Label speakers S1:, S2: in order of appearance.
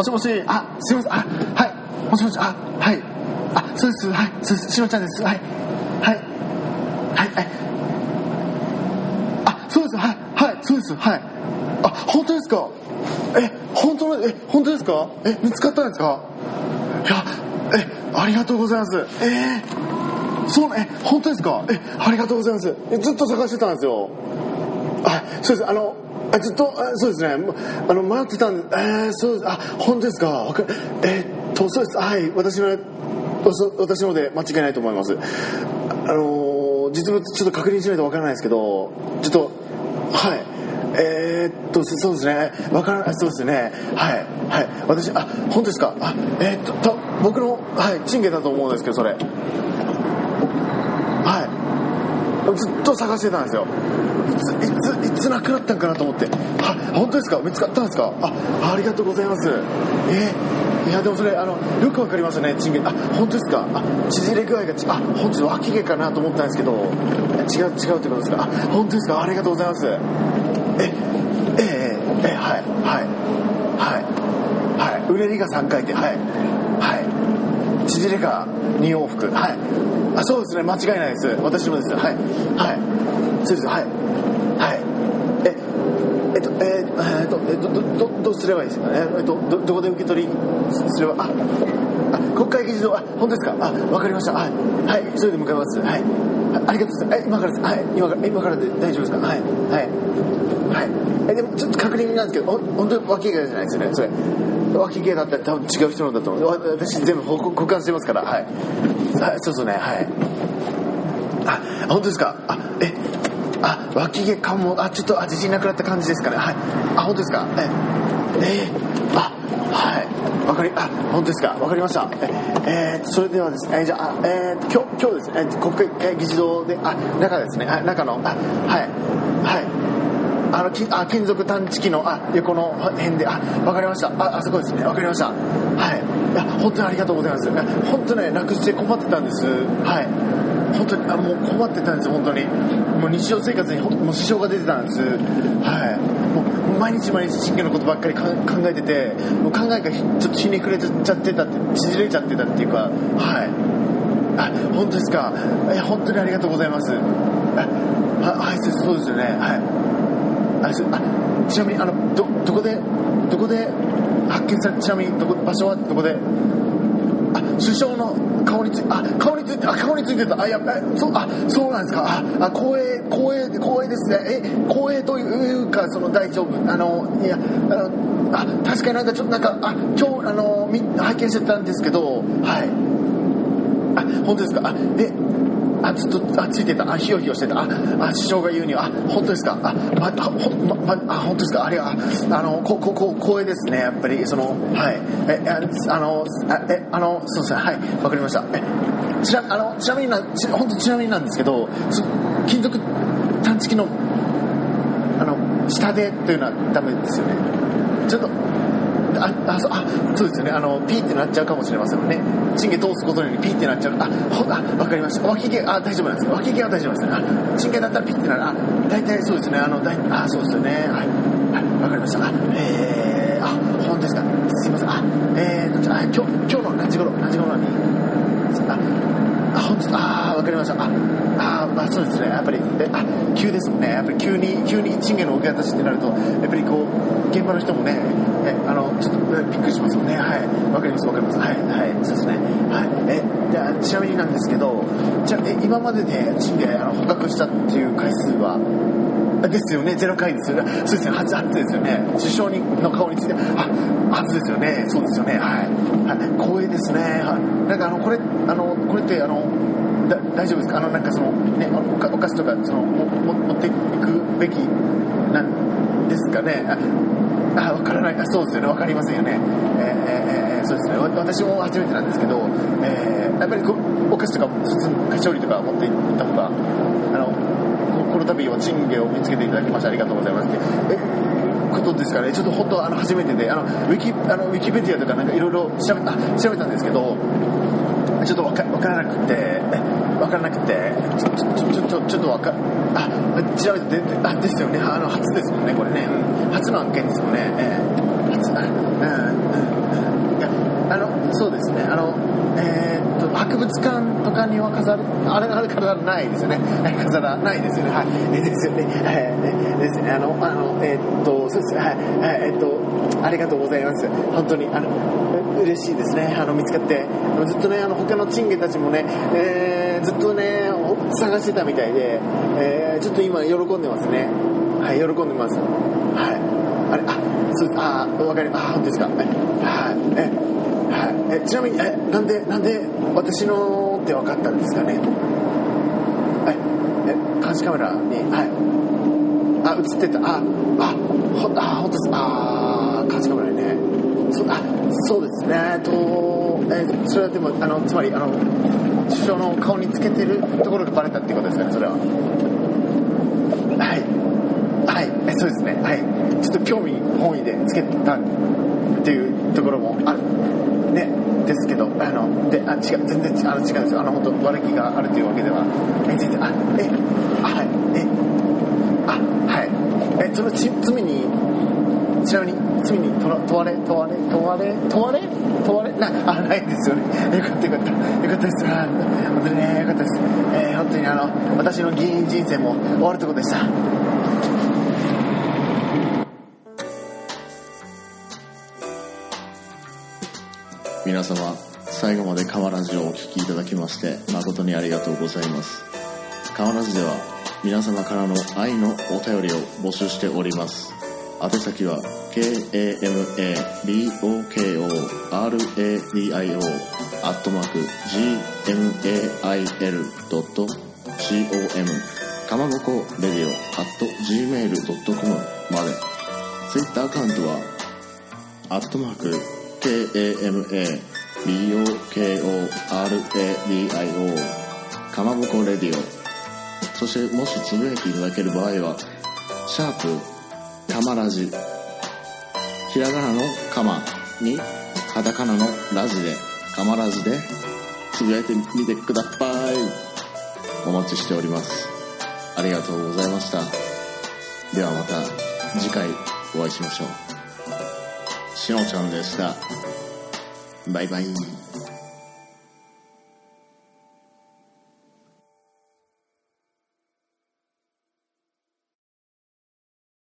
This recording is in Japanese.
S1: もしもし、あ、すいません、あ、はい、もしもし、あ、はい、あ、そうです、はい、そうです、しのちゃんです、はい、はい、はい、はい、あ、そうです、はい、はい、そうです、はい、あ、本当ですかえ、本当の、え、本当ですかえ、見つかったんですかい。や、え、ありがとうござい。ます。えー、そう、え、本当ですかえ、ありがとうござい。ます。え、ずっと探してたんですよ。あ、そうです。あの、あずっと、あそうですね。もうあの、待ってたんで、えー、そうです。あ、本当ですか。わかえーっと、そうです。はい。私の、私ので間違いないと思います。あの実物ちょっと確認しないとわからないですけど、ちょっと、はい。えーっと、そうですね。わからない、そうですね。はい。はい。私、あ、本当ですか？あ、えーっと、僕の、はい、チンゲだと思うんですけど、それ。はい。ずっと探してたんですよいついついつなくなったんかなと思っては本当ですか？見つかったんですか？あありがとうございますえーいやでもそれあのよくわかりましたねチンゲあ本当ですか？あ縮れ具合がちあ本当に脇毛かなと思ったんですけど。違う違うってことですか？あ本当ですか？ありがとうございます。えええええはいはいはいはい。うねりが3回転。はいはい。縮れが2往復。はい。あそうですね。間違いないです。私もです。はいはい。そうです。はいはい。ええっとえーえっとえっとすればいいですかね。えっとどどこで受け取りすればああ国会議事堂あ本当ですか？あわかりました。はい。はいそれで向かいます。はい。あありがとうございます。え今からです。はい今から今からで大丈夫ですか？はい。はい。はい。えでもちょっと確認なんですけど本当に脇毛じゃないですよね？それ。脇毛だったら多分違う人のだと思う。私全部保保管してますから。はい、はい、そうそうね。はい。あ本当ですか？あえあ脇毛かも。あちょっとあ自信なくなった感じですかね。はい。あ本当ですか？え。えー、あはい。わかりあ本当ですか？わかりました。ええー、それではですねえじゃあえー、今日今日ですね国会議事堂であ中ですね。あ中のあはい。はい。あのきあ金属探知機のあ横の辺であわかりました。ああそこですね。わかりました。はい。いや本当にありがとうございます。本当ねなくして困ってたんです。はい。本当にあもう困ってたんです本当に。もう日常生活にほもう支障が出てたんです。はい。毎日毎日真剣のことばっかり考えててもう考えがちょっとひねくれちゃってたって縮れちゃってたっていうかはい。あ本当ですか。いや本当にありがとうございます。あははいそうそうですよね。はい。あすあちなみにあのどどこでどこで発見されちなみにどこ場所はどこで？あ首相の顔についてあ顔についてあ顔についてたあやえそうあそうなんですか。ああ光栄光栄光栄ですね。え光栄というかその大丈夫。あのいやあのあ確かになんかちょっとなんかあ今日あのみ拝見してたんですけどはい。あ本当ですか。あであずっとあついてた。あひよひよしてた。ああ師匠が言うにはあ本当ですか？あまあほままあ本当ですか？あれはあのこここ光栄ですねやっぱり。そのはい。えああのあえあのそうですね。はい。わかりました。えちなあのちなみになち本当ちなみになんですけど金属探知機のあの下でというのはダメですよね。ちょっとああそうあそうですよね。あのピーってなっちゃうかもしれませんね。チンゲ通すことによりピーってなっちゃう。あほあわかりました。脇毛あ大丈夫なんです脇毛は大丈夫ですね。あチンゲだったらピーってなる。あ大体そうですね。あのだいあそうですよね。はい。はい。わかりました。えー、あ本当ですか。すいません。あえーとじゃあ今日今日の何時頃何時頃にああ本当ああわかりました。ああまあそうですねやっぱりえあ急ですもんねやっぱり急に急にチンゲの受け渡しってなるとやっぱりこう現場の人もねえあのちょっとびっくりしますよねはいわかりますわかりますはいはいそうですねはいえじゃちなみになんですけどじゃえ今まででチンゲあの捕獲したっていう回数はあですよね、ゼロ回ですよね。そうですよ、初、初ですよね。首相にの顔について、あ、初ですよね。そうですよね。はい。はい、光栄ですね。はい。なんかあの、これ、あの、これって、あの、大丈夫ですか？あの、なんかその、ね、お菓お菓子とか、その、もも持っていくべきなんですかね？あ、わからない。あそうですよね。わかりませんよね。えーえーそうですね。私も初めてなんですけど、えーやっぱりこ、お菓子とか普通菓子折りとか持って行った方があのここの度はチンゲを見つけていただきましてありがとうございますえことですかね？ちょっと本当あの初めてであのウィキあのウィキペディアとかなんかいろいろ調べあ調べたんですけどちょっとわかからなくてえわからなくて。ちょちょちょちょちょっとわかあ調べてであですよね。あの初ですもんねこれね、うん。初の案件ですもんね、えー初あうんうんあのそうですね。あのえーっと博物館とかには飾るあれあれ飾らないですよね。はい飾らないですよね。はい。えですよね。はい。えですね。あのあのえーっとそうですはい。はい。えーっとありがとうございます。本当にあのう嬉しいですね。あの見つかって。ずっとねあの他のチンゲたちもね、えーとね探してたみたいで、えーちょっと今喜んでますね。はい喜んでます。はい。あれあそうあわかり。あ本当ですか。はい。えはい。えちなみにえなんでなんで私のって分かったんですかね。ええ監視カメラにはい。あ映ってた。ああほあ本当です。あ監視カメラにね。そうあそうですね。とえそれはでもあのつまりあの首相の顔につけてるところがバレたっていうことですかね。それは。はい。はい。えそうですね。はい。ちょっと興味本位でつけたっていうところもあるねで。すけどあのであ違う。全然違う。あの違うんですよあの本当悪気があるというわけではえ全然あえあはい。えあはいえそのち罪にちなみに罪に問われ問われ問われ問われ問われ？なあないですよね。よかったよかった。よかったです。本当にねよかったです。えー、本当にあの私の議員人生も終わるところでした。
S2: 皆様最後まで川ラジオをお聞きいただきまして誠にありがとうございます。川ラジでは皆様からの愛のお便りを募集しております。宛先は KAMABOKORADIO アットマーク GMAIL.com かまぼこレディオ at gmail.com まで。Twitter アカウントはアットマーク KAMABOKORADIO かまぼこレディオ。そしてもしつぶやいていただける場合はシャープかまラジひらがなのかまにカタカナのラジでかまラジでつぶやいてみてください。お待ちしております。ありがとうございました。ではまた次回お会いしましょう。しのちゃんでした。バイバイ。